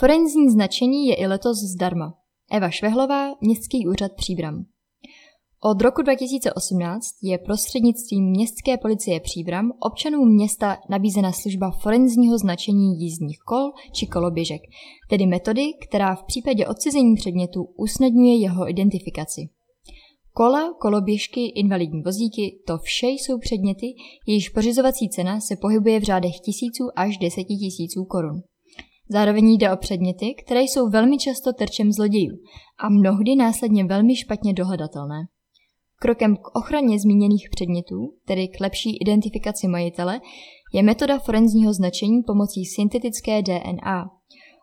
Forenzní značení je i letos zdarma. Eva Švehlová, Městský úřad Příbram. Od roku 2018 je prostřednictvím Městské policie Příbram občanům města nabízena služba forenzního značení jízdních kol či koloběžek, tedy metody, která v případě odcizení předmětu usnadňuje jeho identifikaci. Kola, koloběžky, invalidní vozíky, to vše jsou předměty, jejichž pořizovací cena se pohybuje v řádech tisíců až deseti tisíců korun. Zároveň jde o předměty, které jsou velmi často terčem zlodějů a mnohdy následně velmi špatně dohledatelné. Krokem k ochraně zmíněných předmětů, tedy k lepší identifikaci majitele, je metoda forenzního značení pomocí syntetické DNA.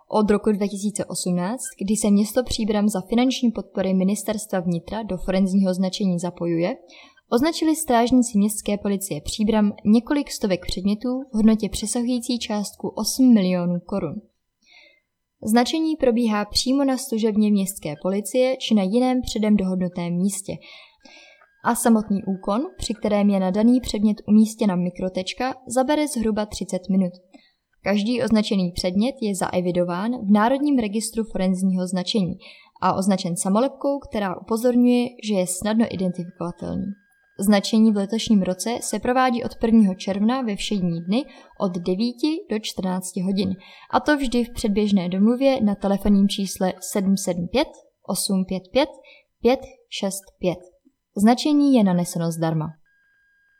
Od roku 2018, kdy se město Příbram za finanční podpory ministerstva vnitra do forenzního značení zapojuje, označili strážníci městské policie Příbram několik stovek předmětů v hodnotě přesahující částku 8 milionů korun. Značení probíhá přímo na služebně městské policie či na jiném předem dohodnutém místě a samotný úkon, při kterém je na daný předmět umístěna mikrotečka, zabere zhruba 30 minut. Každý označený předmět je zaevidován v Národním registru forenzního značení a označen samolepkou, která upozorňuje, že je snadno identifikovatelný. Značení v letošním roce se provádí od 1. června ve všední dny od 9 do 14 hodin, a to vždy v předběžné domluvě na telefonním čísle 775 855 565. Značení je naneseno zdarma.